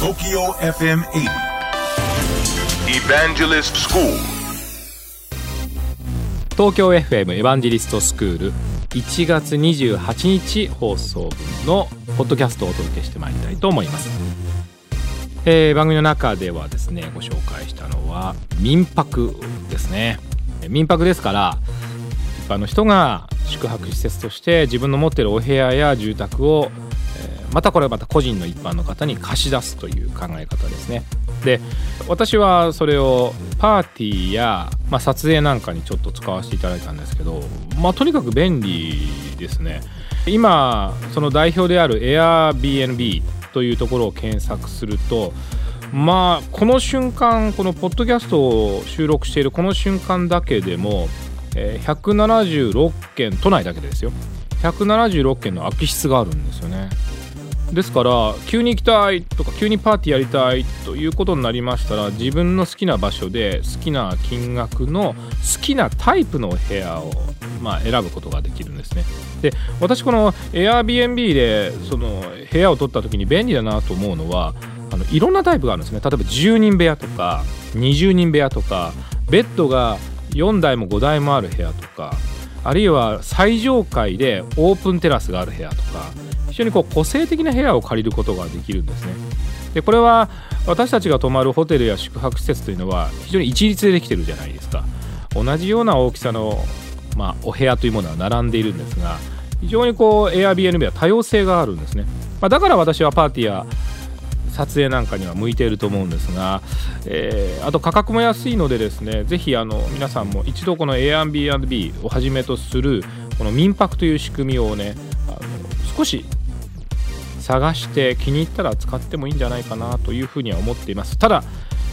TOKYO FM 80 Evangelist School. 東京 FM エヴァンジェリストスクール1月28日放送分のポッドキャストをお届けしてまいりたいと思います、えー番組の中ではですねご紹介したのは民泊ですね。民泊ですから一般の人が宿泊施設として自分の持っているお部屋や住宅を、えーまたこれはまた個人の一般の方に貸し出すという考え方ですね。で私はそれをパーティーや、まあ、撮影なんかにちょっと使わせていただいたんですけどまあとにかく便利ですね。今その代表である Airbnb というところを検索するとまあこの瞬間このポッドキャストを収録しているこの瞬間だけでも、えー176件都内だけでですよ。176件の空き室があるんですよね。ですから急に行きたいとか急にパーティーやりたいということになりましたら自分の好きな場所で好きな金額の好きなタイプの部屋を、まあ、選ぶことができるんですね。で私この Airbnb でその部屋を取った時に便利だなと思うのはあのいろんなタイプがあるんですね。例えば10人部屋とか20人部屋とかベッドが4台も5台もある部屋とかあるいは最上階でオープンテラスがある部屋とか非常にこう個性的な部屋を借りることができるんですね。でこれは私たちが泊まるホテルや宿泊施設というのは非常に一律でできてるじゃないですか。同じような大きさの、まあ、お部屋というものは並んでいるんですが非常にこう Airbnb は多様性があるんですね、まあ、だから私はパーティーや撮影なんかには向いていると思うんですが、えーあと価格も安いのでですねぜひあの皆さんも一度この Airbnb をはじめとするこの民泊という仕組みをねあの少し探して気に入ったら使ってもいいんじゃないかなというふうには思っています。ただ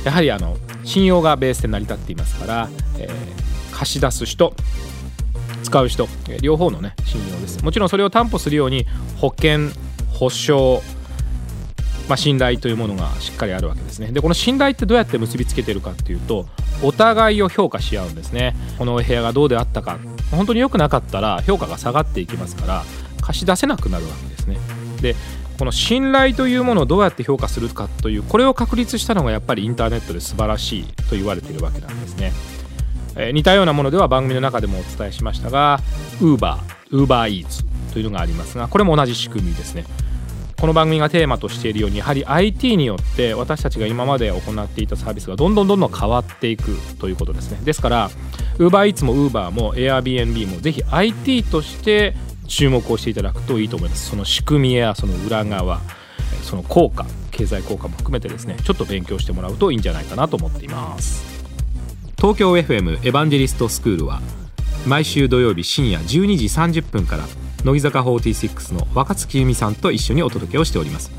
やはりあの信用がベースで成り立っていますから、えー貸し出す人使う人両方のね信用です。もちろんそれを担保するように保険保証まあ、信頼というものがしっかりあるわけですね。でこの信頼ってどうやって結びつけてるかっていうとお互いを評価し合うんですね。このお部屋がどうであったか。本当に良くなかったら評価が下がっていきますから貸し出せなくなるわけですね。でこの信頼というものをどうやって評価するかというこれを確立したのがやっぱりインターネットで素晴らしいと言われているわけなんですね、えー似たようなものでは番組の中でもお伝えしましたが Uber UberEats というのがありますがこれも同じ仕組みですね。この番組がテーマとしているようにやはり IT によって私たちが今まで行っていたサービスがどんどんどんどん変わっていくということですね。ですから UberEats も Uber も Airbnb もぜひ IT として注目をしていただくといいと思います。その仕組みやその裏側その効果経済効果も含めてですねちょっと勉強してもらうといいんじゃないかなと思っています。東京 FM エヴァンジェリストスクールは毎週土曜日深夜12時30分から乃木坂46の若月由美さんと一緒にお届けをしております、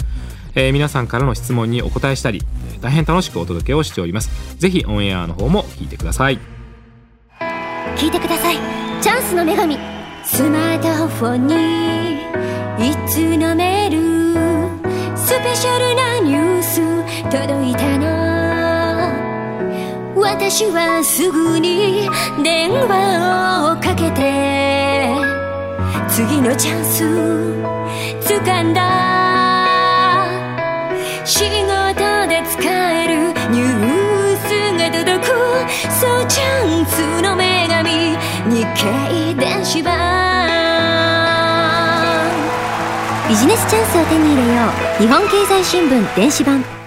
えー皆さんからの質問にお答えしたり大変楽しくお届けをしております。ぜひオンエアの方も聞いてください。聞いてください。チャンスの女神スマートフォンにいつのメールスペシャルなニュース届いたの。私はすぐに電話をかけて次のチャンス掴んだ。仕事で使えるニュースが届く。そうチャンスの女神日経電子版。ビジネスチャンスを手に入れよう。日本経済新聞電子版。